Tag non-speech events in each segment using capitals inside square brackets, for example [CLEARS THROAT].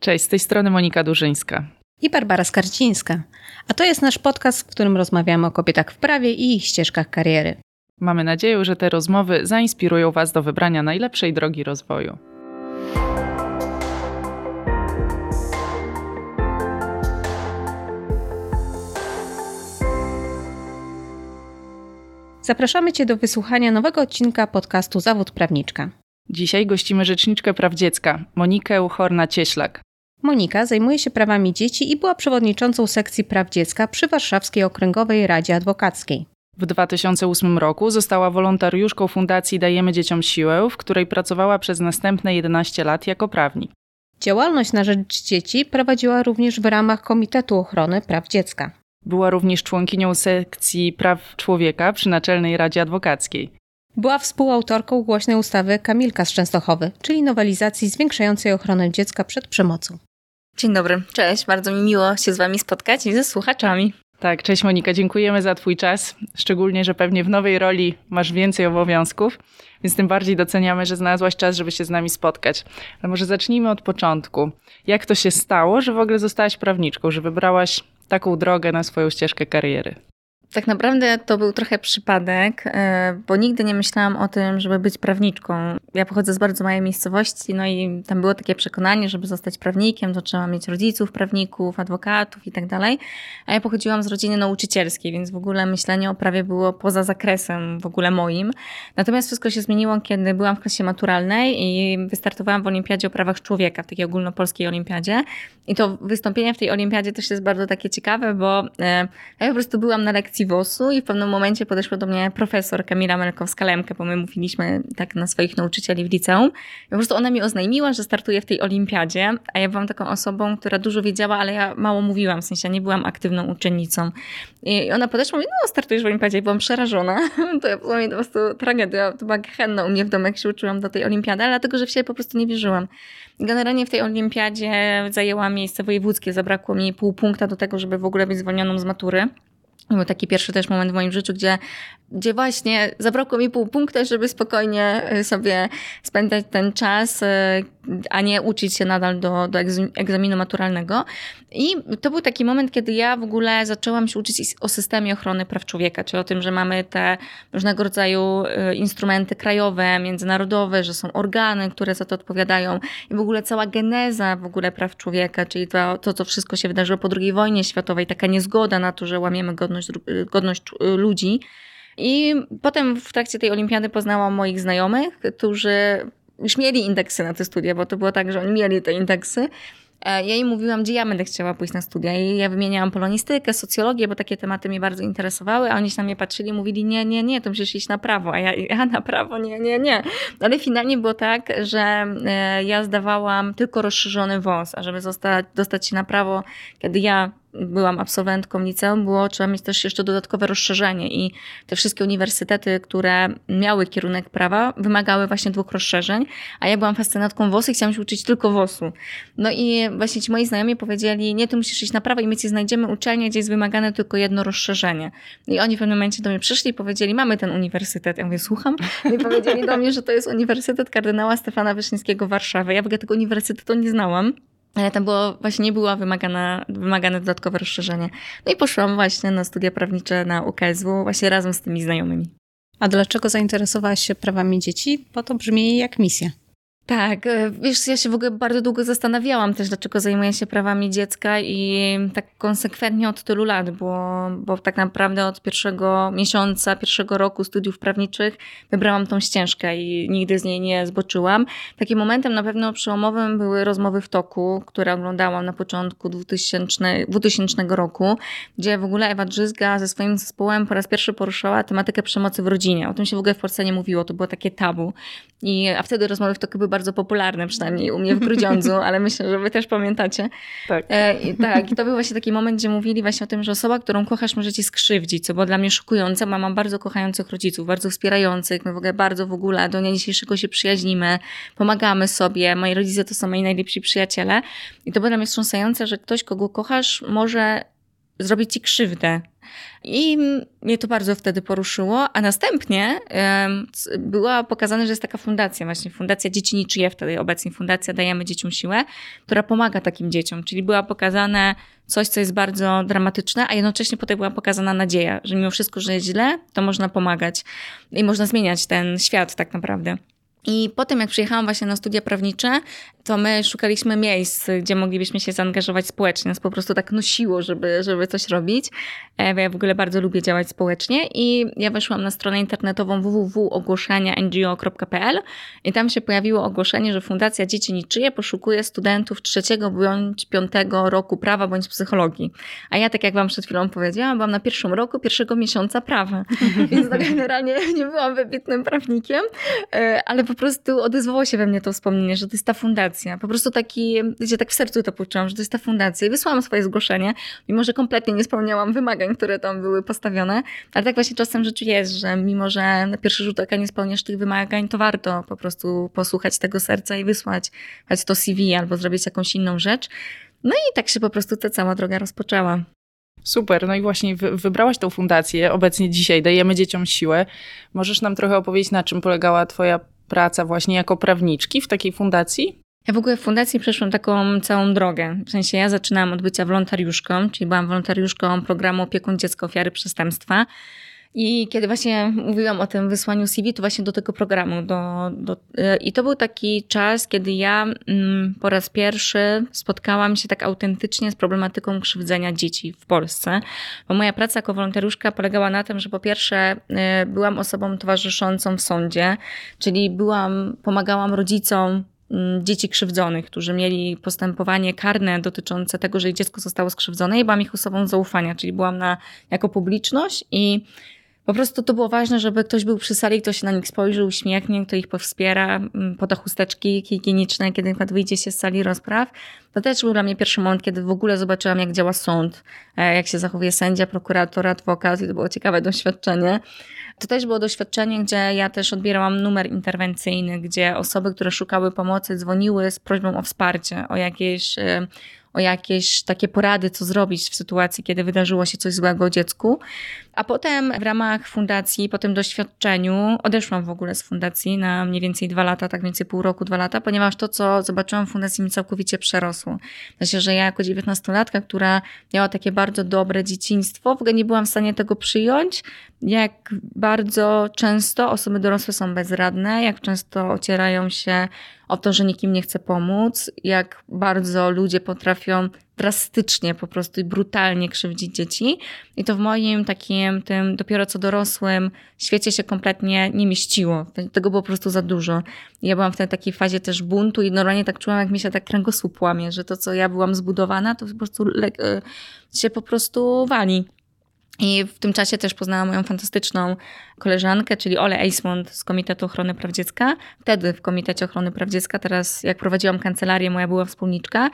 Cześć, z tej strony Monika Durzyńska. I Barbara Skarcińska. A to jest nasz podcast, w którym rozmawiamy o kobietach w prawie i ich ścieżkach kariery. Mamy nadzieję, że te rozmowy zainspirują Was do wybrania najlepszej drogi rozwoju. Zapraszamy Cię do wysłuchania nowego odcinka podcastu Zawód Prawniczka. Dzisiaj gościmy rzeczniczkę praw dziecka, Monikę Uchorna-Cieślak. Monika zajmuje się prawami dzieci i była przewodniczącą sekcji praw dziecka przy Warszawskiej Okręgowej Radzie Adwokackiej. W 2008 roku została wolontariuszką Fundacji Dajemy Dzieciom Siłę, w której pracowała przez następne 11 lat jako prawnik. Działalność na rzecz dzieci prowadziła również w ramach Komitetu Ochrony Praw Dziecka. Była również członkinią sekcji praw człowieka przy Naczelnej Radzie Adwokackiej. Była współautorką głośnej ustawy Kamilka z Częstochowy, czyli nowelizacji zwiększającej ochronę dziecka przed przemocą. Dzień dobry, cześć, bardzo mi miło się z Wami spotkać i ze słuchaczami. Tak, cześć Monika, dziękujemy za Twój czas. Szczególnie, że pewnie w nowej roli masz więcej obowiązków, więc tym bardziej doceniamy, że znalazłaś czas, żeby się z nami spotkać. Ale może zacznijmy od początku. Jak to się stało, że w ogóle zostałaś prawniczką, że wybrałaś taką drogę na swoją ścieżkę kariery? Tak naprawdę to był trochę przypadek, e, bo nigdy nie myślałam o tym, żeby być prawniczką. Ja pochodzę z bardzo małej miejscowości, no i tam było takie przekonanie, żeby zostać prawnikiem, to trzeba mieć rodziców, prawników, adwokatów i tak dalej. A ja pochodziłam z rodziny nauczycielskiej, więc w ogóle myślenie o prawie było poza zakresem w ogóle moim. Natomiast wszystko się zmieniło, kiedy byłam w klasie maturalnej i wystartowałam w Olimpiadzie o prawach człowieka, w takiej ogólnopolskiej olimpiadzie. I to wystąpienie w tej olimpiadzie też jest bardzo takie ciekawe, bo e, ja po prostu byłam na lekcji WOS-u i w pewnym momencie podeszła do mnie profesor Kamila Melkowska-Lemke, bo my mówiliśmy tak na swoich nauczycieli w liceum. I po prostu ona mi oznajmiła, że startuje w tej olimpiadzie, a ja byłam taką osobą, która dużo wiedziała, ale ja mało mówiłam, w sensie nie byłam aktywną uczennicą. I ona podeszła i mówi, no startujesz w olimpiadzie i byłam przerażona. [LAUGHS] To ja po prostu tragedia, to była gehenna u mnie w domu, jak się uczyłam do tej olimpiady, ale dlatego, że w siebie po prostu nie wierzyłam. Generalnie w tej olimpiadzie zajęłam miejsce wojewódzkie, zabrakło mi pół punkta do tego, żeby w ogóle być zwolnioną z matury. Był taki pierwszy też moment w moim życiu, gdzie, gdzie właśnie zabrakło mi pół punkta, żeby spokojnie y, sobie spędzać ten czas, y, a nie uczyć się nadal do, do egzaminu maturalnego. I to był taki moment, kiedy ja w ogóle zaczęłam się uczyć o systemie ochrony praw człowieka, czyli o tym, że mamy te różnego rodzaju y, instrumenty krajowe, międzynarodowe, że są organy, które za to odpowiadają i w ogóle cała geneza w ogóle praw człowieka, czyli to, to co wszystko się wydarzyło po II wojnie światowej, taka niezgoda na to, że łamiemy godność, godność ludzi. I potem w trakcie tej olimpiady poznałam moich znajomych, którzy już mieli indeksy na te studia, bo to było tak, że oni mieli te indeksy. E, ja im mówiłam, gdzie ja będę chciała pójść na studia. I ja wymieniałam polonistykę, socjologię, bo takie tematy mnie bardzo interesowały, a oni się na mnie patrzyli i mówili, nie, nie, nie, to musisz iść na prawo. A ja, [LAUGHS] ja na prawo, nie, nie, nie. Ale finalnie było tak, że e, ja zdawałam tylko rozszerzony wąs, a żeby zostać, dostać się na prawo, kiedy ja byłam absolwentką liceum, było trzeba mieć też jeszcze dodatkowe rozszerzenie i te wszystkie uniwersytety, które miały kierunek prawa, wymagały właśnie dwóch rozszerzeń, a ja byłam fascynatką WOS i chciałam się uczyć tylko WOS-u. No i właśnie ci moi znajomi powiedzieli, nie, ty musisz iść na prawo i my ci znajdziemy uczelnię, gdzie jest wymagane tylko jedno rozszerzenie. I oni w pewnym momencie do mnie przyszli i powiedzieli, mamy ten uniwersytet. Ja mówię, słucham? I powiedzieli do mnie, że to jest Uniwersytet Kardynała Stefana Wyszyńskiego w Warszawie. Ja w ogóle tego uniwersytetu nie znałam. Ale tam było, właśnie nie było wymagane, wymagane dodatkowe rozszerzenie. No i poszłam właśnie na studia prawnicze na UKSW, właśnie razem z tymi znajomymi. A dlaczego zainteresowałaś się prawami dzieci? Bo to brzmi jak misja. Tak, e, wiesz, ja się w ogóle bardzo długo zastanawiałam też, dlaczego zajmuję się prawami dziecka i tak konsekwentnie od tylu lat, bo, bo tak naprawdę od pierwszego miesiąca, pierwszego roku studiów prawniczych wybrałam tą ścieżkę i nigdy z niej nie zboczyłam. Takim momentem na pewno przełomowym były rozmowy w toku, które oglądałam na początku 2000, 2000 roku, gdzie w ogóle Ewa Drzyzga ze swoim zespołem po raz pierwszy poruszała tematykę przemocy w rodzinie. O tym się w ogóle w Polsce nie mówiło, to było takie tabu. I, a wtedy rozmowy w toku były bardzo popularne, przynajmniej u mnie w [LAUGHS] Grudziądzu, ale myślę, że wy też pamiętacie. Tak. E, i, tak. I to był właśnie taki moment, gdzie mówili właśnie o tym, że osoba, którą kochasz, może ci skrzywdzić, co było dla mnie szokujące. Mam bardzo kochających rodziców, bardzo wspierających, my w ogóle bardzo w ogóle do dnia dzisiejszego się przyjaźnimy, pomagamy sobie. Moi rodzice to są moi najlepsi przyjaciele. I to było dla mnie wstrząsające, że ktoś, kogo kochasz, może zrobić ci krzywdę. I mnie to bardzo wtedy poruszyło, a następnie była pokazane, że jest taka fundacja, właśnie Fundacja Dzieci Niczyje, wtedy obecnie Fundacja Dajemy Dzieciom Siłę, która pomaga takim dzieciom, czyli była pokazane coś, co jest bardzo dramatyczne, a jednocześnie potem była pokazana nadzieja, że mimo wszystko, że jest źle, to można pomagać i można zmieniać ten świat tak naprawdę. I potem, jak przyjechałam właśnie na studia prawnicze, to my szukaliśmy miejsc, gdzie moglibyśmy się zaangażować społecznie. Nas po prostu tak nosiło, żeby, żeby coś robić. E, ja w ogóle bardzo lubię działać społecznie i ja weszłam na stronę internetową www.ogłoszeniang.pl i tam się pojawiło ogłoszenie, że Fundacja Dzieci Niczyje poszukuje studentów trzeciego bądź piątego roku prawa bądź psychologii. A ja, tak jak wam przed chwilą powiedziałam, byłam na pierwszym roku pierwszego miesiąca prawa. [LAUGHS] Więc tak generalnie nie byłam wybitnym prawnikiem, e, ale po prostu odezwało się we mnie to wspomnienie, że to jest ta fundacja. Po prostu taki, wiecie, tak w sercu to poczułam, że to jest ta fundacja i wysłałam swoje zgłoszenie, mimo że kompletnie nie spełniałam wymagań, które tam były postawione, ale tak właśnie czasem życiu jest, że mimo, że na pierwszy rzut oka nie spełniasz tych wymagań, to warto po prostu posłuchać tego serca i wysłać, choć to CV albo zrobić jakąś inną rzecz. No i tak się po prostu ta cała droga rozpoczęła. Super, no i właśnie wybrałaś tą fundację, obecnie dzisiaj dajemy dzieciom siłę. Możesz nam trochę opowiedzieć, na czym polegała Twoja praca właśnie jako prawniczki w takiej fundacji? Ja w ogóle w fundacji przeszłam taką całą drogę. W sensie ja zaczynałam od bycia wolontariuszką, czyli byłam wolontariuszką programu Opiekun Dziecka Ofiary Przestępstwa. I kiedy właśnie mówiłam o tym wysłaniu CV, to właśnie do tego programu. Do, do, e, I to był taki czas, kiedy ja mm, po raz pierwszy spotkałam się tak autentycznie z problematyką krzywdzenia dzieci w Polsce. Bo moja praca jako wolontariuszka polegała na tym, że po pierwsze y, byłam osobą towarzyszącą w sądzie, czyli byłam, pomagałam rodzicom dzieci krzywdzonych, którzy mieli postępowanie karne dotyczące tego, że ich dziecko zostało skrzywdzone i byłam ich osobą zaufania, czyli byłam na, jako publiczność i po prostu to było ważne, żeby ktoś był przy sali, ktoś się na nich spojrzy, uśmiechnie, kto ich powspiera, mm, poda chusteczki higieniczne, kiedy na wyjdzie się z sali rozpraw. To też był dla mnie pierwszy moment, kiedy w ogóle zobaczyłam, jak działa sąd, e, jak się zachowuje sędzia, prokurator, adwokat i to było ciekawe doświadczenie. To też było doświadczenie, gdzie ja też odbierałam numer interwencyjny, gdzie osoby, które szukały pomocy, dzwoniły z prośbą o wsparcie, o jakieś e, o jakieś takie porady, co zrobić w sytuacji, kiedy wydarzyło się coś złego dziecku. A potem w ramach fundacji, po tym doświadczeniu, odeszłam w ogóle z fundacji na mniej więcej dwa lata, tak mniej więcej pół roku, dwa lata, ponieważ to, co zobaczyłam w fundacji, mi całkowicie przerosło. Znaczy, że ja jako dziewiętnastolatka, która miała takie bardzo dobre dzieciństwo, w ogóle nie byłam w stanie tego przyjąć, jak bardzo często osoby dorosłe są bezradne, jak często ocierają się o to, że nikim nie chce pomóc, jak bardzo ludzie potrafią drastycznie po prostu i brutalnie krzywdzić dzieci. I to w moim takim tym dopiero co dorosłym świecie się kompletnie nie mieściło. Tego było po prostu za dużo. Ja byłam w tej takiej fazie też buntu i normalnie tak czułam, jak mi się tak kręgosłup łamie, że to, co ja byłam zbudowana, to po prostu e, się po prostu wali. I w tym czasie też poznałam moją fantastyczną koleżankę, czyli Ole Eismond z Komitetu Ochrony Praw Dziecka. Wtedy w Komitecie Ochrony Praw Dziecka, teraz jak prowadziłam kancelarię, moja była wspólniczka.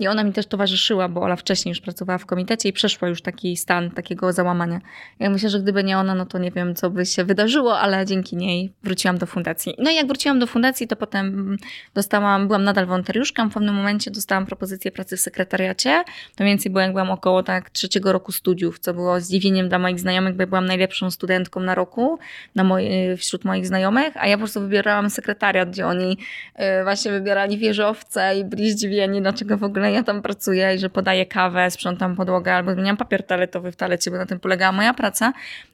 I ona mi też towarzyszyła, bo Ola wcześniej już pracowała w komitecie i przeszła już taki stan takiego załamania. Ja myślę, że gdyby nie ona, no to nie wiem, co by się wydarzyło, ale dzięki niej wróciłam do fundacji. No i jak wróciłam do fundacji, to potem dostałam, byłam nadal wolontariuszką, w pewnym momencie dostałam propozycję pracy w sekretariacie. To mniej więcej było, jak byłam około tak trzeciego roku studiów, co było zdziwieniem dla moich znajomych, bo byłam najlepszą studentką na roku na wśród moich znajomych, a ja po prostu wybierałam sekretariat, gdzie oni y, właśnie wybierali wieżowce i byli zdziwieni, dlaczego w ogóle ja tam pracuję i że podaję kawę, sprzątam podłogę albo zmieniam papier toaletowy w toalecie, bo na tym polegała moja praca.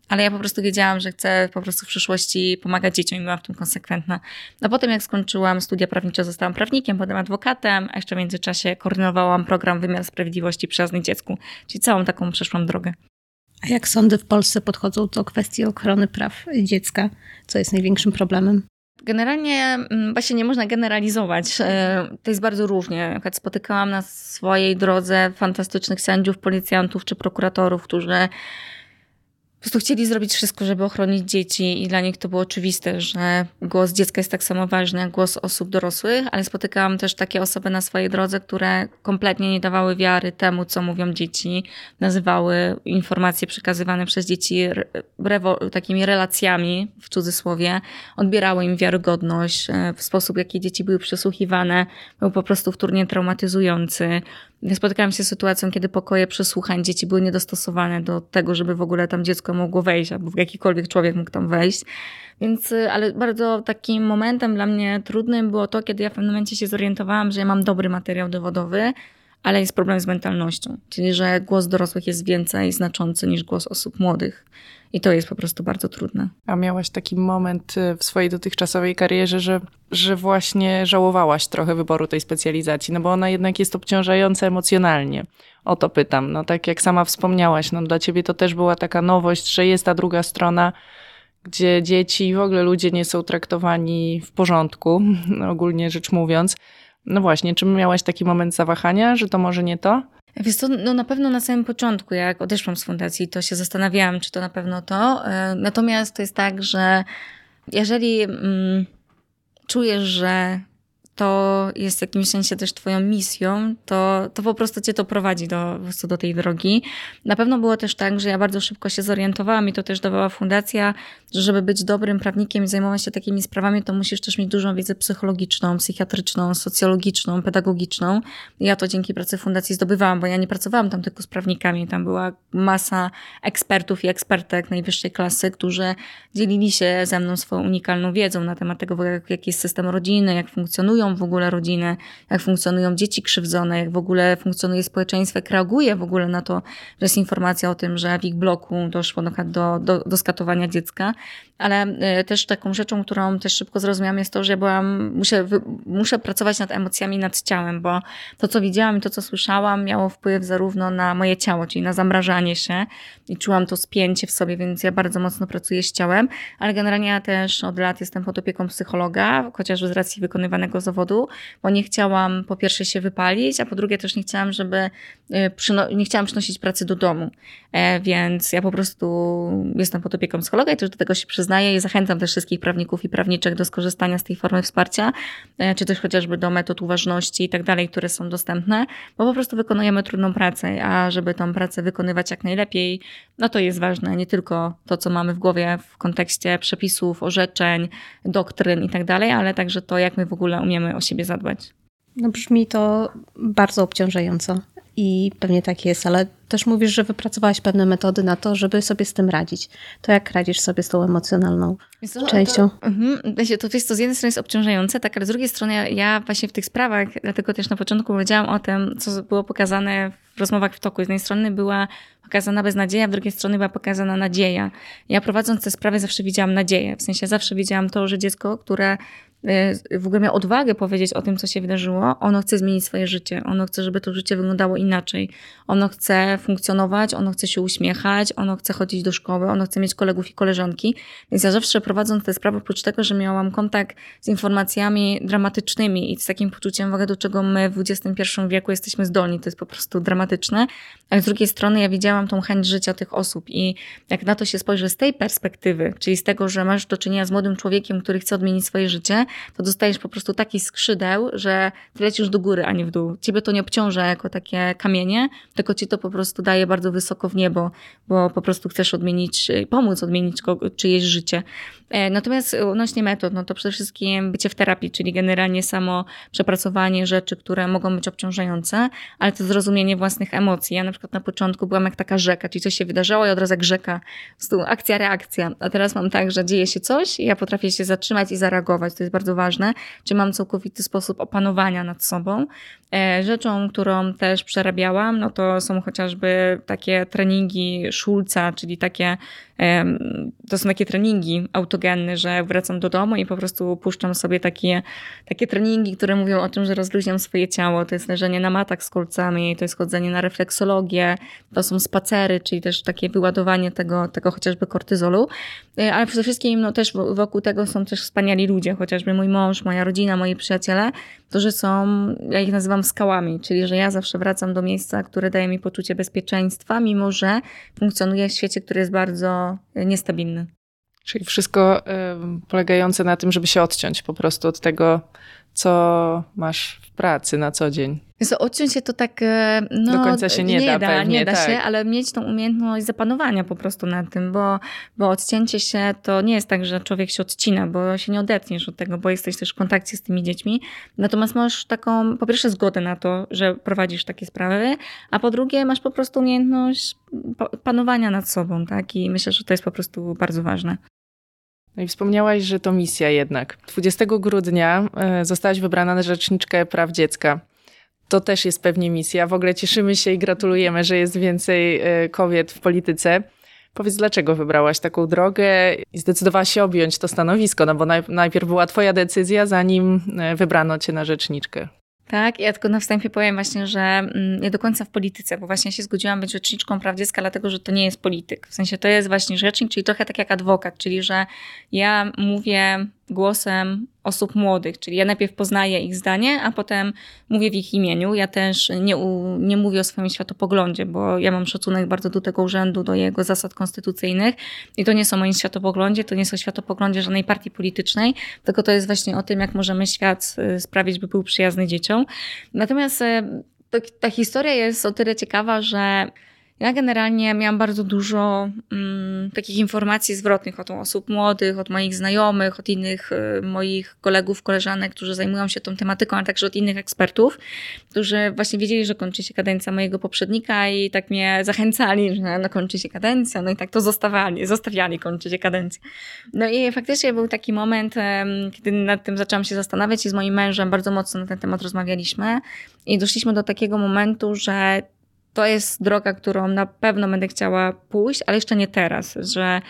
Ale ja po prostu wiedziałam, że chcę po prostu w przyszłości pomagać dzieciom i byłam w tym konsekwentna. No potem jak skończyłam studia prawnicze, zostałam prawnikiem, potem adwokatem, a jeszcze w międzyczasie koordynowałam program Wymiar Sprawiedliwości Przyjazny Dziecku, czyli całą taką przeszłam drogę. A jak sądy w Polsce podchodzą do kwestii ochrony praw dziecka? Co jest największym problemem? Generalnie mm, właśnie nie można generalizować. E, to jest bardzo różnie. Na spotykałam na swojej drodze fantastycznych sędziów, policjantów czy prokuratorów, którzy prostu chcieli zrobić wszystko, żeby ochronić dzieci i dla nich to było oczywiste, że głos dziecka jest tak samo ważny jak głos osób dorosłych, ale spotykałam też takie osoby na swojej drodze, które kompletnie nie dawały wiary temu, co mówią dzieci, nazywały informacje przekazywane przez dzieci takimi relacjami, w cudzysłowie, odbierały im wiarygodność, e, w sposób, jaki dzieci były przesłuchiwane, był po prostu wtórnie traumatyzujący. Spotykałam się z sytuacją, kiedy pokoje przesłuchań dzieci były niedostosowane do tego, żeby w ogóle tam dziecko mogło wejść, albo jakikolwiek człowiek mógł tam wejść. Więc, y, ale bardzo takim momentem dla mnie trudnym było to, kiedy ja w pewnym momencie się zorientowałam, że ja mam dobry materiał dowodowy, ale jest problem z mentalnością. Czyli, że głos dorosłych jest więcej znaczący niż głos osób młodych. I to jest po prostu bardzo trudne. A miałaś taki moment y, w swojej dotychczasowej karierze, że, że właśnie żałowałaś trochę wyboru tej specjalizacji, no bo ona jednak jest obciążająca emocjonalnie. O to pytam. No tak jak sama wspomniałaś, no dla ciebie to też była taka nowość, że jest ta druga strona, gdzie dzieci i w ogóle ludzie nie są traktowani w porządku, [LAUGHS] ogólnie rzecz mówiąc. No właśnie, czy miałaś taki moment zawahania, że to może nie to? Wiesz co, no na pewno na samym początku, jak odeszłam z fundacji, to się zastanawiałam, czy to na pewno to. E, natomiast to jest tak, że jeżeli mm, czujesz, że to jest w jakimś sensie też twoją misją, to, to po prostu cię to prowadzi do, po do tej drogi. Na pewno było też tak, że ja bardzo szybko się zorientowałam i to też dawała fundacja, że żeby być dobrym prawnikiem i zajmować się takimi sprawami, to musisz też mieć dużą wiedzę psychologiczną, psychiatryczną, socjologiczną, pedagogiczną. Ja to dzięki pracy fundacji zdobywałam, bo ja nie pracowałam tam tylko z prawnikami, tam była masa ekspertów i ekspertek najwyższej klasy, którzy dzielili się ze mną swoją unikalną wiedzą na temat tego, jak, jaki jest system rodziny, jak funkcjonują w ogóle rodziny, jak funkcjonują dzieci krzywdzone, jak w ogóle funkcjonuje społeczeństwo, jak reaguje w ogóle na to, że jest informacja o tym, że w ich bloku doszło do, do, do, skatowania dziecka. Ale e, też taką rzeczą, którą też szybko zrozumiałam jest to, że byłam, muszę, muszę pracować nad emocjami, nad ciałem, bo to, co widziałam i to, co słyszałam, miało wpływ zarówno na moje ciało, czyli na zamrażanie się i czułam to spięcie w sobie, więc ja bardzo mocno pracuję z ciałem, ale generalnie ja też od lat jestem pod opieką psychologa, chociażby z racji wykonywanego zawodu zawodu, bo nie chciałam po pierwsze się wypalić, a po drugie też nie chciałam, żeby e, nie chciałam przynosić pracy do domu. E, więc ja po prostu jestem pod opieką psychologa i też do tego się przyznaję i zachęcam też wszystkich prawników i prawniczek do skorzystania z tej formy wsparcia, e, czy też chociażby do metod uważności i tak dalej, które są dostępne, bo po prostu wykonujemy trudną pracę, a żeby tą pracę wykonywać jak najlepiej, no to jest ważne nie tylko to, co mamy w głowie w kontekście przepisów, orzeczeń, doktryn i tak dalej, ale także to, jak my w ogóle umiemy o siebie zadbać. No brzmi to bardzo obciążająco i pewnie tak jest, ale też mówisz, że wypracowałaś pewne metody na to, żeby sobie z tym radzić. To jak radzisz sobie z tą emocjonalną co, częścią? To, mhm, to, to, jest to z jednej strony jest obciążające, tak, ale z drugiej strony ja, ja właśnie w tych sprawach, dlatego też na początku powiedziałam o tym, co było pokazane w rozmowach w toku. Z jednej strony była pokazana beznadzieja, z drugiej strony była pokazana nadzieja. Ja prowadząc te sprawy zawsze widziałam nadzieję. W sensie zawsze widziałam to, że dziecko, które w ogóle miał odwagę powiedzieć o tym, co się wydarzyło, ono chce zmienić swoje życie, ono chce, żeby to życie wyglądało inaczej. Ono chce funkcjonować, ono chce się uśmiechać, ono chce chodzić do szkoły, ono chce mieć kolegów i koleżanki. Więc ja zawsze prowadząc te sprawy, oprócz tego, że miałam kontakt z informacjami dramatycznymi i z takim poczuciem, uwagę, do czego my w XXI wieku jesteśmy zdolni, to jest po prostu dramatyczne, ale z drugiej strony ja widziałam tą chęć życia tych osób i jak na to się spojrzy z tej perspektywy, czyli z tego, że masz do czynienia z młodym człowiekiem, który chce odmienić swoje życie, to dostajesz po prostu taki skrzydeł, że ty lecisz do góry, a nie w dół. Ciebie to nie obciąża jako takie kamienie, tylko ci to po prostu daje bardzo wysoko w niebo, bo po prostu chcesz odmienić, pomóc odmienić czyjeś życie. E, natomiast odnośnie metod, no to przede wszystkim bycie w terapii, czyli generalnie samo przepracowanie rzeczy, które mogą być obciążające, ale to zrozumienie własnych emocji. Ja na przykład na początku byłam jak taka rzeka, czyli coś się wydarzało i od razu jak rzeka, akcja, reakcja. A teraz mam tak, że dzieje się coś i ja potrafię się zatrzymać i zareagować. To jest bardzo ważne. Czy mam całkowity sposób opanowania nad sobą. E, rzeczą, którą też przerabiałam, no to są chociażby takie treningi Schulza, czyli takie to są takie treningi autogenne, że wracam do domu i po prostu puszczam sobie takie, takie treningi, które mówią o tym, że rozluźniam swoje ciało. To jest leżenie na matach z kolcami, to jest chodzenie na refleksologię, to są spacery, czyli też takie wyładowanie tego, tego chociażby kortyzolu. E, ale przede wszystkim no też wokół tego są też wspaniali ludzie, chociażby mój mąż, moja rodzina, moi przyjaciele, którzy są, ja ich nazywam skałami, czyli że ja zawsze wracam do miejsca, które daje mi poczucie bezpieczeństwa, mimo że funkcjonuję w świecie, który jest bardzo niestabilny. Czyli wszystko polegające na tym, żeby się odciąć po prostu od tego, co masz w pracy na co dzień? Więc odciąć się to tak. E, no, Do końca się nie, nie da, da, pewnie, nie da tak. się, ale mieć tą umiejętność zapanowania po prostu nad tym, bo, bo odcięcie się to nie jest tak, że człowiek się odcina, bo się nie odetniesz od tego, bo jesteś też w kontakcie z tymi dziećmi. Natomiast masz taką, po pierwsze, zgodę na to, że prowadzisz takie sprawy, a po drugie, masz po prostu umiejętność panowania nad sobą, tak? I myślę, że to jest po prostu bardzo ważne. No i wspomniałaś, że to misja jednak. 20 grudnia e, zostałaś wybrana na rzeczniczkę praw dziecka. To też jest pewnie misja. W ogóle cieszymy się i gratulujemy, że jest więcej e, kobiet w polityce. Powiedz, dlaczego wybrałaś taką drogę i zdecydowałaś się objąć to stanowisko? No bo najpierw była twoja decyzja, zanim e, wybrano cię na rzeczniczkę. Tak, ja tylko na wstępie powiem właśnie, że mm, nie do końca w polityce, bo właśnie się zgodziłam być rzeczniczką praw dziecka, dlatego że to nie jest polityk. W sensie to jest właśnie rzecznik, czyli trochę tak jak adwokat, czyli że ja mówię głosem osób młodych, czyli ja najpierw poznaję ich zdanie, a potem mówię w ich imieniu. Ja też nie, u, nie mówię o swoim światopoglądzie, bo ja mam szacunek bardzo do tego urzędu, do jego zasad konstytucyjnych i to nie są moim światopoglądzie, to nie są światopoglądzie żadnej partii politycznej, tylko to jest właśnie o tym, jak możemy świat y, sprawić, by był przyjazny dzieciom. Natomiast y, ta historia jest o tyle ciekawa, że ja generalnie miałam bardzo dużo mm, takich informacji zwrotnych od osób młodych, od moich znajomych, od innych y, moich kolegów, koleżanek, którzy zajmują się tą tematyką, a także od innych ekspertów, którzy właśnie wiedzieli, że kończy się kadencja mojego poprzednika i tak mnie zachęcali, że no kończy się kadencja, no i tak to zostawiali, zostawiali kończy się kadencja. No i faktycznie był taki moment, kiedy nad tym zaczęłam się zastanawiać i z moim mężem bardzo mocno na ten temat rozmawialiśmy i doszliśmy do takiego momentu, że to jest droga, którą na pewno będę chciała pójść, ale jeszcze nie teraz, że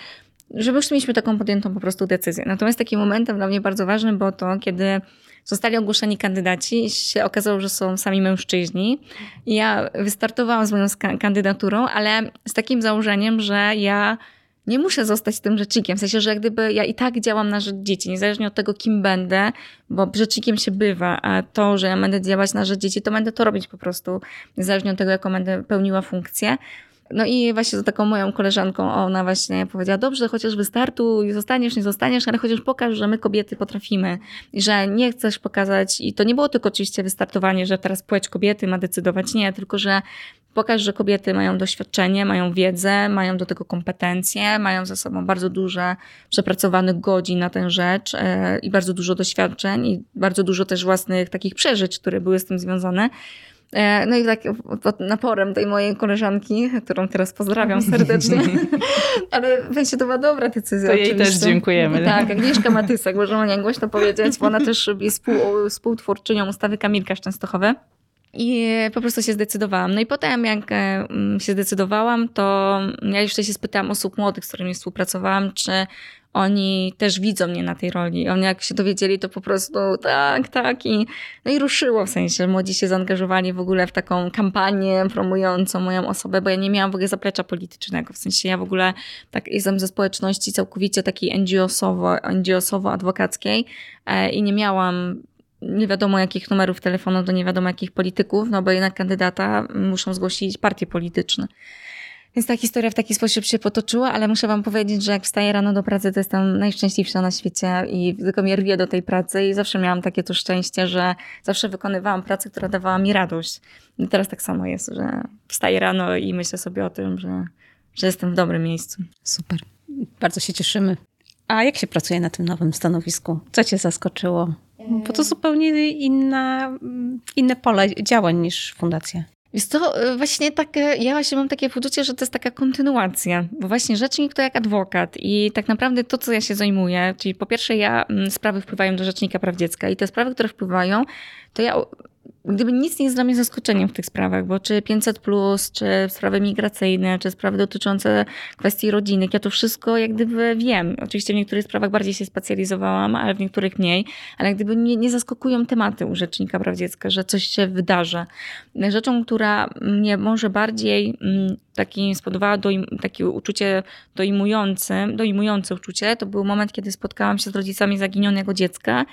żeby już mieliśmy taką podjętą po prostu decyzję. Natomiast takim momentem dla mnie bardzo ważnym było to, kiedy zostali ogłoszeni kandydaci i się okazało, że są sami mężczyźni. I ja wystartowałam z moją kandydaturą, ale z takim założeniem, że ja nie muszę zostać tym rzecznikiem. W sensie, że jak gdyby ja i tak działam na rzecz dzieci, niezależnie od tego, kim będę, bo rzecznikiem się bywa, a to, że ja będę działać na rzecz dzieci, to będę to robić po prostu, niezależnie od tego, jaką będę pełniła funkcję. No i właśnie z taką moją koleżanką, ona właśnie powiedziała, dobrze, chociaż wystartuj, zostaniesz, nie zostaniesz, ale chociaż pokaż, że my kobiety potrafimy i że nie chcesz pokazać, i to nie było tylko oczywiście wystartowanie, że teraz płeć kobiety ma decydować, nie, tylko że pokaż, że kobiety mają doświadczenie, mają wiedzę, mają do tego kompetencje, mają za sobą bardzo dużo przepracowanych godzin na tę rzecz e, i bardzo dużo doświadczeń i bardzo dużo też własnych takich przeżyć, które były z tym związane. E, no i tak pod naporem tej mojej koleżanki, którą teraz pozdrawiam serdecznie, [LAUGHS] ale weźcie to była dobra decyzja. To jej oczywiście. też dziękujemy. Tak, Agnieszka Matysak, możemy nie głośno powiedzieć, bo ona też jest współ, współtwórczynią ustawy Kamilka Szczęstochowe. I po prostu się zdecydowałam. No i potem, jak e, się zdecydowałam, to ja jeszcze się spytałam osób młodych, z którymi współpracowałam, czy oni też widzą mnie na tej roli. Oni jak się dowiedzieli, to po prostu tak, tak i, no i ruszyło w sensie. Młodzi się zaangażowali w ogóle w taką kampanię promującą moją osobę, bo ja nie miałam w ogóle zaplecza politycznego. W sensie ja w ogóle tak jestem ze społeczności całkowicie takiej NGO-sowo, NGO-sowo-adwokackiej e, i nie miałam nie wiadomo jakich numerów telefonu do nie wiadomo jakich polityków, no bo jednak kandydata muszą zgłosić partie polityczne. Więc ta historia w taki sposób się potoczyła, ale muszę wam powiedzieć, że jak wstaję rano do pracy, to jestem najszczęśliwsza na świecie i tylko mnie rwie do tej pracy i zawsze miałam takie to szczęście, że zawsze wykonywałam pracę, która dawała mi radość. I teraz tak samo jest, że wstaję rano i myślę sobie o tym, że, że jestem w dobrym miejscu. Super. Bardzo się cieszymy. A jak się pracuje na tym nowym stanowisku? Co cię zaskoczyło? Bo to zupełnie inna, inne pole działań niż fundacja. Jest to y, właśnie tak, ja właśnie mam takie poczucie, że to jest taka kontynuacja, bo właśnie rzecznik to jak adwokat i tak naprawdę to, co ja się zajmuję, czyli po pierwsze ja, mm, sprawy wpływają do Rzecznika Praw Dziecka i te sprawy, które wpływają, to ja gdyby nic nie jest dla mnie zaskoczeniem w tych sprawach, bo czy 500, czy sprawy migracyjne, czy sprawy dotyczące kwestii rodziny, ja to wszystko jak gdyby wiem. Oczywiście w niektórych sprawach bardziej się specjalizowałam, ale w niektórych mniej, ale gdyby nie, nie zaskakują tematy u Rzecznika Praw Dziecka, że coś się wydarzy. Rzeczą, która mnie może bardziej mm, taki spodobała doim, takie uczucie dojmujące, dojmujące uczucie, to był moment, kiedy spotkałam się z rodzicami zaginionego dziecka,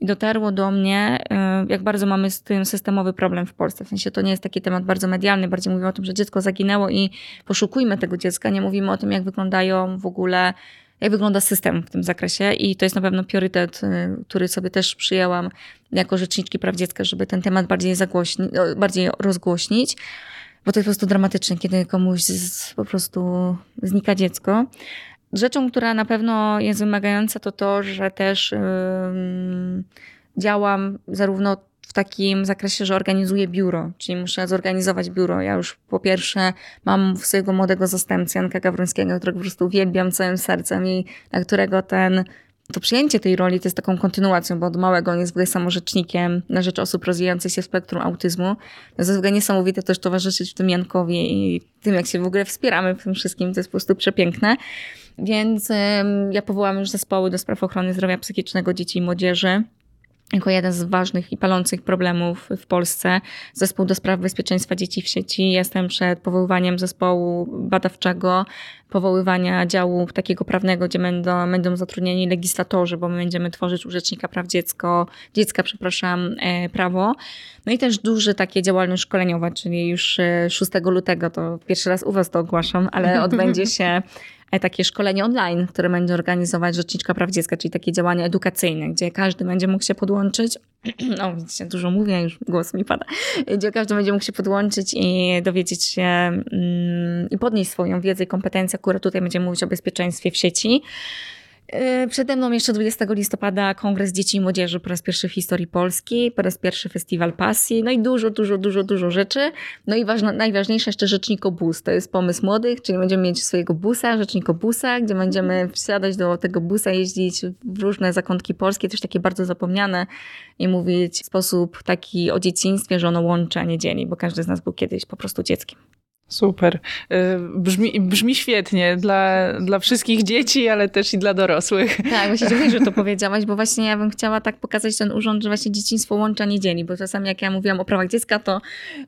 i dotarło do mnie, y, jak bardzo mamy z tym systemowy problem w Polsce. W sensie to nie jest taki temat bardzo medialny, bardziej mówimy o tym, że dziecko zaginęło i poszukujmy tego dziecka. Nie mówimy o tym, jak wyglądają w ogóle jak wygląda system w tym zakresie i to jest na pewno priorytet, y, który sobie też przyjęłam jako rzeczniczki praw dziecka, żeby ten temat bardziej, zagłośni, bardziej rozgłośnić, bo to jest po prostu dramatyczne, kiedy komuś z, po prostu znika dziecko. Rzeczą, która na pewno jest wymagająca, to to, że też yy, działam zarówno w takim zakresie, że organizuję biuro, czyli muszę zorganizować biuro. Ja już po pierwsze mam swojego młodego zastępcę Janka Gawrońskiego, którego po prostu uwielbiam całym sercem i na którego ten to przyjęcie tej roli to jest taką kontynuacją, bo od małego on jest w ogóle samorzecznikiem na rzecz osób rozwijających się w spektrum autyzmu. To jest w ogóle niesamowite też towarzyszyć w tym Jankowi i tym, jak się w ogóle wspieramy w tym wszystkim. To jest po prostu przepiękne. Więc ja powołam już zespoły do spraw ochrony zdrowia psychicznego dzieci i młodzieży jako jeden z ważnych i palących problemów w Polsce. Zespół do spraw bezpieczeństwa dzieci w sieci. Jestem przed powoływaniem zespołu badawczego, powoływania działu takiego prawnego, gdzie będą, będą zatrudnieni legislatorzy, bo my będziemy tworzyć u Rzecznika Praw Dziecko, Dziecka, przepraszam, e, prawo. No i też duże takie działalność szkoleniowa, czyli już 6 e, lutego, to pierwszy raz u Was to ogłaszam, ale [LAUGHS] odbędzie się takie szkolenie online, które będzie organizować Rzeczniczka Praw Dziecka, czyli takie działania edukacyjne, gdzie każdy będzie mógł się podłączyć. [CLEARS THROAT] No, widzicie, dużo mówię, już głos mi pada. Gdzie każdy będzie mógł się podłączyć i dowiedzieć się mm, i podnieść swoją wiedzę i kompetencje. Akurat tutaj będziemy mówić o bezpieczeństwie w sieci. E, przede mną jeszcze 20 listopada Kongres Dzieci i Młodzieży po raz pierwszy w historii Polski, po raz pierwszy Festiwal Pasji, no i dużo, dużo, dużo, dużo rzeczy. No i ważna, najważniejsze jeszcze Rzecznikobus. To jest pomysł młodych, czyli będziemy mieć swojego busa, Rzecznikobusa, gdzie będziemy wsiadać do tego busa, jeździć w różne zakątki polskie, też takie bardzo zapomniane i mówić w sposób taki o dzieciństwie, że ono łączy, a nie dzieli, bo każdy z nas był kiedyś po prostu dzieckiem. Super. Y, brzmi, brzmi świetnie dla, dla wszystkich dzieci, ale też i dla dorosłych. Tak, właśnie dziękuję, że to [LAUGHS] powiedziałaś, bo właśnie ja bym chciała tak pokazać ten urząd, że właśnie dzieciństwo łącza nie dzieli, bo czasami jak ja mówiłam o prawach dziecka, to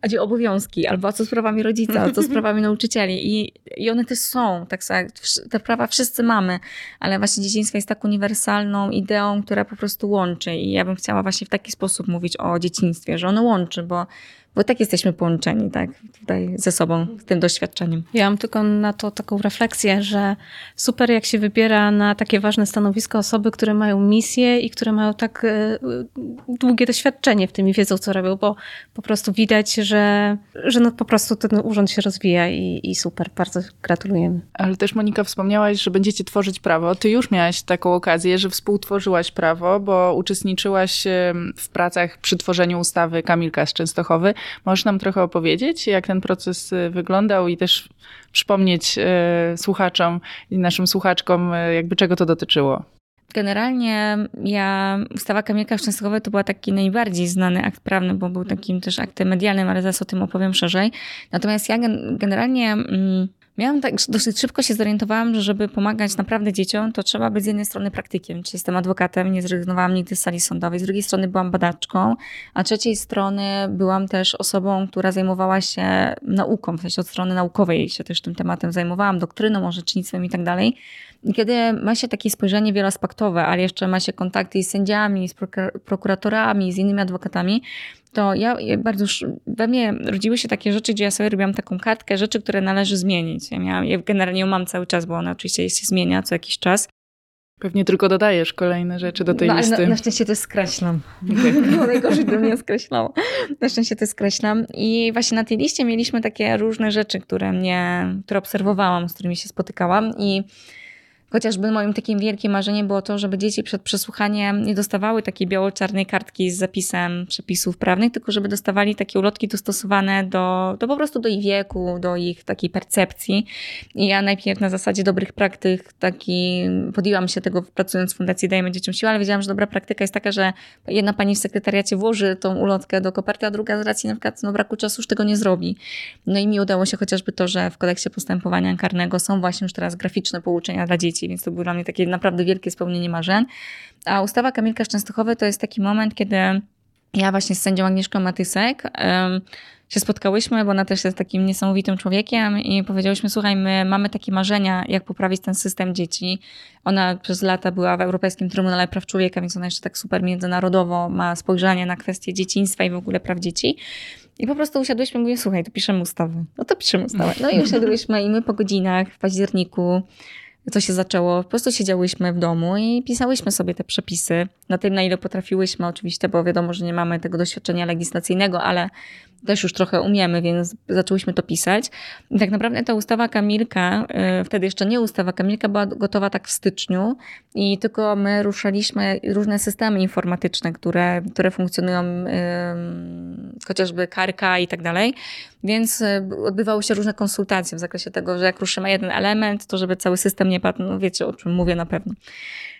chodzi o obowiązki, albo a co z prawami rodzica, a co z [LAUGHS] prawami nauczycieli i, i one też są, tak samo, te prawa wszyscy mamy, ale właśnie dzieciństwo jest tak uniwersalną ideą, która po prostu łączy i ja bym chciała właśnie w taki sposób mówić o dzieciństwie, że ono łączy, bo bo tak jesteśmy połączeni, tak, tutaj ze sobą, z tym doświadczeniem. Ja mam tylko na to taką refleksję, że super jak się wybiera na takie ważne stanowisko osoby, które mają misję i które mają tak e, długie doświadczenie w tym i wiedzą, co robią, bo po prostu widać, że, że no po prostu ten urząd się rozwija i, i super, bardzo gratulujemy. Ale też Monika wspomniałaś, że będziecie tworzyć prawo. Ty już miałaś taką okazję, że współtworzyłaś prawo, bo uczestniczyłaś w pracach przy tworzeniu ustawy Kamilka z Częstochowy. Możesz nam trochę opowiedzieć, jak ten proces y, wyglądał i też przypomnieć y, słuchaczom i naszym słuchaczkom, y, jakby czego to dotyczyło? Generalnie ja, ustawa Kamilka Szczęstochowa to była taki najbardziej znany akt prawny, bo był takim też aktem medialnym, ale zaraz o tym opowiem szerzej. Natomiast ja generalnie... Mm, Miałam tak, dosyć szybko się zorientowałam, że żeby pomagać naprawdę dzieciom, to trzeba być z jednej strony praktykiem, czyli jestem adwokatem, nie zrezygnowałam nigdy z sali sądowej, z drugiej strony byłam badaczką, a trzeciej strony byłam też osobą, która zajmowała się nauką, w sensie od strony naukowej się też tym tematem zajmowałam, doktryną, orzecznictwem i tak dalej. I kiedy ma się takie spojrzenie wieloaspektowe, ale jeszcze ma się kontakty z sędziami, z prokuratorami, z innymi adwokatami, to ja bardzo we mnie rodziły się takie rzeczy, gdzie ja sobie robiłam taką kartkę rzeczy, które należy zmienić. Ja, miałam, ja generalnie ją mam cały czas, bo ona oczywiście się zmienia co jakiś czas. Pewnie tylko dodajesz kolejne rzeczy do tej no, listy. Na, na szczęście to skreślam. Okay. [LAUGHS] No, najgorzej to mnie skreślało. Na szczęście to skreślam. I właśnie na tej liście mieliśmy takie różne rzeczy, które mnie, które obserwowałam, z którymi się spotykałam i Chociażby moim takim wielkim marzeniem było to, żeby dzieci przed przesłuchaniem nie dostawały takiej biało-czarnej kartki z zapisem przepisów prawnych, tylko żeby dostawali takie ulotki dostosowane do, do po prostu do ich wieku, do ich takiej percepcji. I ja najpierw na zasadzie dobrych praktyk taki podjęłam się tego pracując w Fundacji Dajemy Dzieciom Siłę, ale wiedziałam, że dobra praktyka jest taka, że jedna pani w sekretariacie włoży tą ulotkę do koperty, a druga z racji na przykład no, braku czasu już tego nie zrobi. No i mi udało się chociażby to, że w kodeksie postępowania karnego są właśnie już teraz graficzne pouczenia dla dzieci, więc to było dla mnie takie naprawdę wielkie spełnienie marzeń. A ustawa Kamilka Szczęstochowy to jest taki moment, kiedy ja właśnie z sędzią Agnieszką Matysek um, się spotkałyśmy, bo ona też jest takim niesamowitym człowiekiem i powiedziałyśmy, słuchaj, my mamy takie marzenia, jak poprawić ten system dzieci. Ona przez lata była w Europejskim Trybunale Praw Człowieka, więc ona jeszcze tak super międzynarodowo ma spojrzenie na kwestie dzieciństwa i w ogóle praw dzieci. I po prostu usiadłyśmy i mówię, słuchaj, to piszemy ustawę. No to piszemy ustawę. No i usiadłyśmy i my po godzinach w październiku to się zaczęło. Po prostu siedziałyśmy w domu i pisałyśmy sobie te przepisy na tym, na ile potrafiłyśmy, oczywiście, bo wiadomo, że nie mamy tego doświadczenia legislacyjnego, ale też już trochę umiemy, więc zaczęłyśmy to pisać. I tak naprawdę ta ustawa Kamilka, y, wtedy jeszcze nie ustawa Kamilka, była gotowa tak w styczniu i tylko my ruszaliśmy różne systemy informatyczne, które, które funkcjonują, chociażby karka i tak dalej. Więc y, odbywały się różne konsultacje w zakresie tego, że jak ruszymy jeden element, to żeby cały system nie padł, no wiecie o czym mówię na pewno.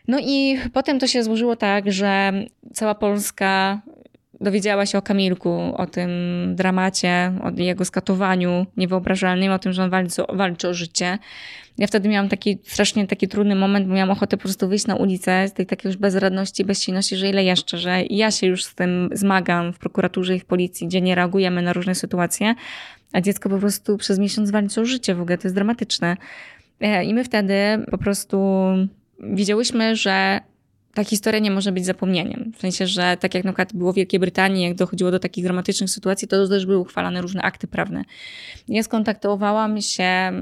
No i potem to się złożyło tak, że cała Polska dowiedziała się o Kamilku, o tym dramacie, o jego skatowaniu niewyobrażalnym, o tym, że on walczy, walczy o życie. Ja wtedy miałam taki strasznie taki trudny moment, bo miałam ochotę po prostu wyjść na ulicę z tej takiej już bezradności, bezsilności, że ile jeszcze, że ja się już z tym zmagam w prokuraturze i w policji, gdzie nie reagujemy na różne sytuacje, a dziecko po prostu przez miesiąc walczy o życie w ogóle, to jest dramatyczne. E, I my wtedy po prostu widziałyśmy, że ta historia nie może być zapomnieniem. W sensie, że tak jak na przykład było w Wielkiej Brytanii, jak dochodziło do takich dramatycznych sytuacji, to też były uchwalane różne akty prawne. Ja skontaktowałam się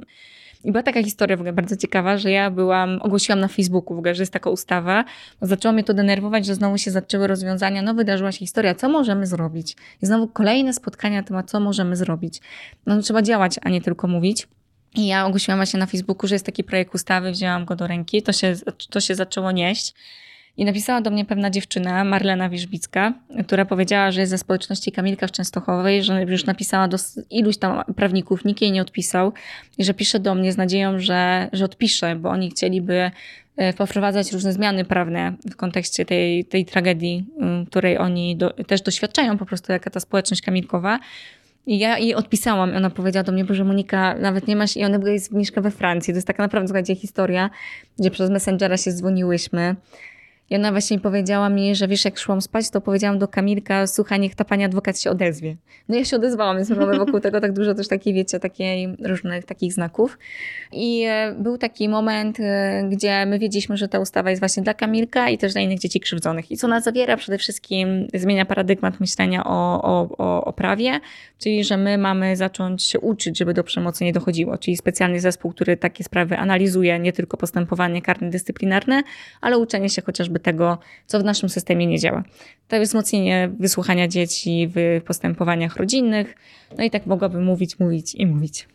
i była taka historia w ogóle bardzo ciekawa, że ja byłam, ogłosiłam na Facebooku w ogóle, że jest taka ustawa. Zaczęło mnie to denerwować, że znowu się zaczęły rozwiązania, no wydarzyła się historia, co możemy zrobić? I znowu kolejne spotkania na temat, co możemy zrobić. No trzeba działać, a nie tylko mówić. I ja ogłosiłam właśnie na Facebooku, że jest taki projekt ustawy, wzięłam go do ręki, to się, to się zaczęło nieść. I napisała do mnie pewna dziewczyna, Marlena Wierzbicka, która powiedziała, że jest ze społeczności Kamilka w Częstochowej, że już napisała do iluś tam prawników, nikt jej nie odpisał i że pisze do mnie z nadzieją, że, że odpisze, bo oni chcieliby e, poprowadzać różne zmiany prawne w kontekście tej, tej tragedii, której oni do, też doświadczają po prostu, jaka ta społeczność kamilkowa. I ja jej odpisałam. Ona powiedziała do mnie, że Monika, nawet nie masz... I ona jest mieszka we Francji. To jest taka naprawdę, słuchajcie, historia, gdzie przez Messengera się dzwoniłyśmy. I ona właśnie powiedziała mi, że wiesz, jak szłam spać, to powiedziałam do Kamilka, słuchaj, niech ta pani adwokat się odezwie. No ja się odezwałam, więc mamy wokół tego tak dużo też takiej, wiecie, takiej różnych takich znaków. I e, był taki moment, e, gdzie my wiedzieliśmy, że ta ustawa jest właśnie dla Kamilka i też dla innych dzieci krzywdzonych. I co ona zawiera? Przede wszystkim zmienia paradygmat myślenia o, o, o, o prawie, czyli że my mamy zacząć się uczyć, żeby do przemocy nie dochodziło. Czyli specjalny zespół, który takie sprawy analizuje, nie tylko postępowanie karne dyscyplinarne, ale uczenie się chociażby tego, co w naszym systemie nie działa. To wzmocnienie wysłuchania dzieci w postępowaniach rodzinnych. No i tak mogłabym mówić, mówić i mówić.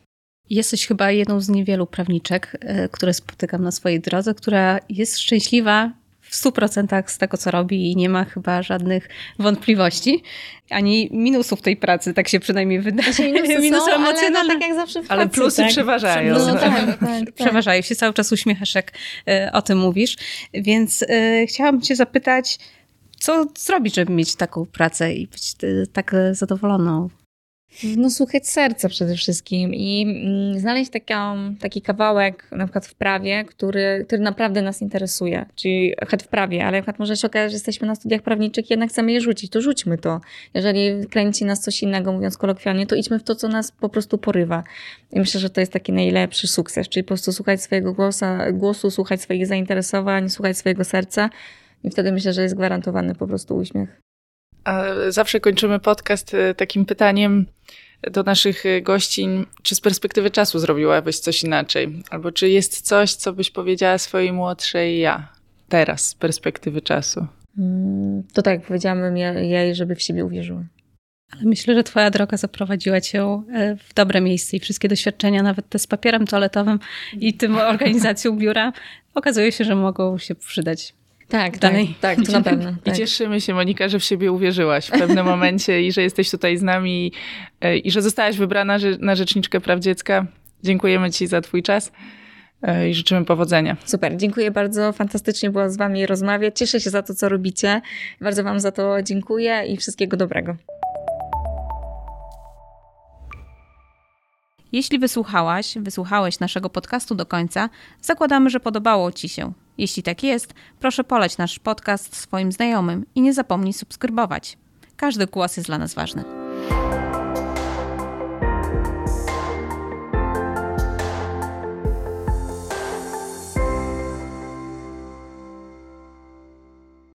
Jesteś chyba jedną z niewielu prawniczek, e, które spotykam na swojej drodze, która jest szczęśliwa 100% z tego, co robi i nie ma chyba żadnych wątpliwości, ani minusów tej pracy, tak się przynajmniej wydaje. Znaczy minusy, [LAUGHS] minusy są, emocjonalne. Ale, no, tak jak zawsze w pracy, ale plusy tak? przeważają. No, tak, tak, tak, Przeważają się, cały czas uśmiechasz, jak e, o tym mówisz. Więc y, chciałam cię zapytać, co zrobić, żeby mieć taką pracę i być y, tak zadowoloną? No, słuchać serca przede wszystkim i mm, znaleźć taką, taki kawałek na przykład w prawie, który, który naprawdę nas interesuje, czyli het w prawie, ale przykład może się okazać, że jesteśmy na studiach prawniczych i jednak chcemy je rzucić, to rzućmy to. Jeżeli kręci nas coś innego, mówiąc kolokwialnie, to idźmy w to, co nas po prostu porywa. I myślę, że to jest taki najlepszy sukces, czyli po prostu słuchać swojego głosa, głosu, słuchać swoich zainteresowań, słuchać swojego serca i wtedy myślę, że jest gwarantowany po prostu uśmiech. Zawsze kończymy podcast e, takim pytaniem do naszych e, gości, czy z perspektywy czasu zrobiłabyś coś inaczej? Albo czy jest coś, co byś powiedziała swojej młodszej ja teraz z perspektywy czasu? Mm, to tak, powiedziałabym jej, żeby w siebie uwierzyła. Ale myślę, że Twoja droga zaprowadziła Cię e, w dobre miejsce i wszystkie doświadczenia, nawet te z papierem toaletowym i tym [LAUGHS] organizacją biura, okazuje się, że mogą się przydać tak, dalej. Tak, tak, to na [LAUGHS] pewno. Tak. I cieszymy się, Monika, że w siebie uwierzyłaś w pewnym [LAUGHS] momencie i że jesteś tutaj z nami e, i że zostałaś wybrana na Rzeczniczkę Praw Dziecka. Dziękujemy Ci za Twój czas e, i życzymy powodzenia. Super, dziękuję bardzo. Fantastycznie było z Wami rozmawiać. Cieszę się za to, co robicie. Bardzo Wam za to dziękuję i wszystkiego dobrego. Jeśli wysłuchałaś, wysłuchałeś naszego podcastu do końca, zakładamy, że podobało Ci się. Jeśli tak jest, proszę poleć nasz podcast swoim znajomym i nie zapomnij subskrybować. Każdy głos jest dla nas ważny.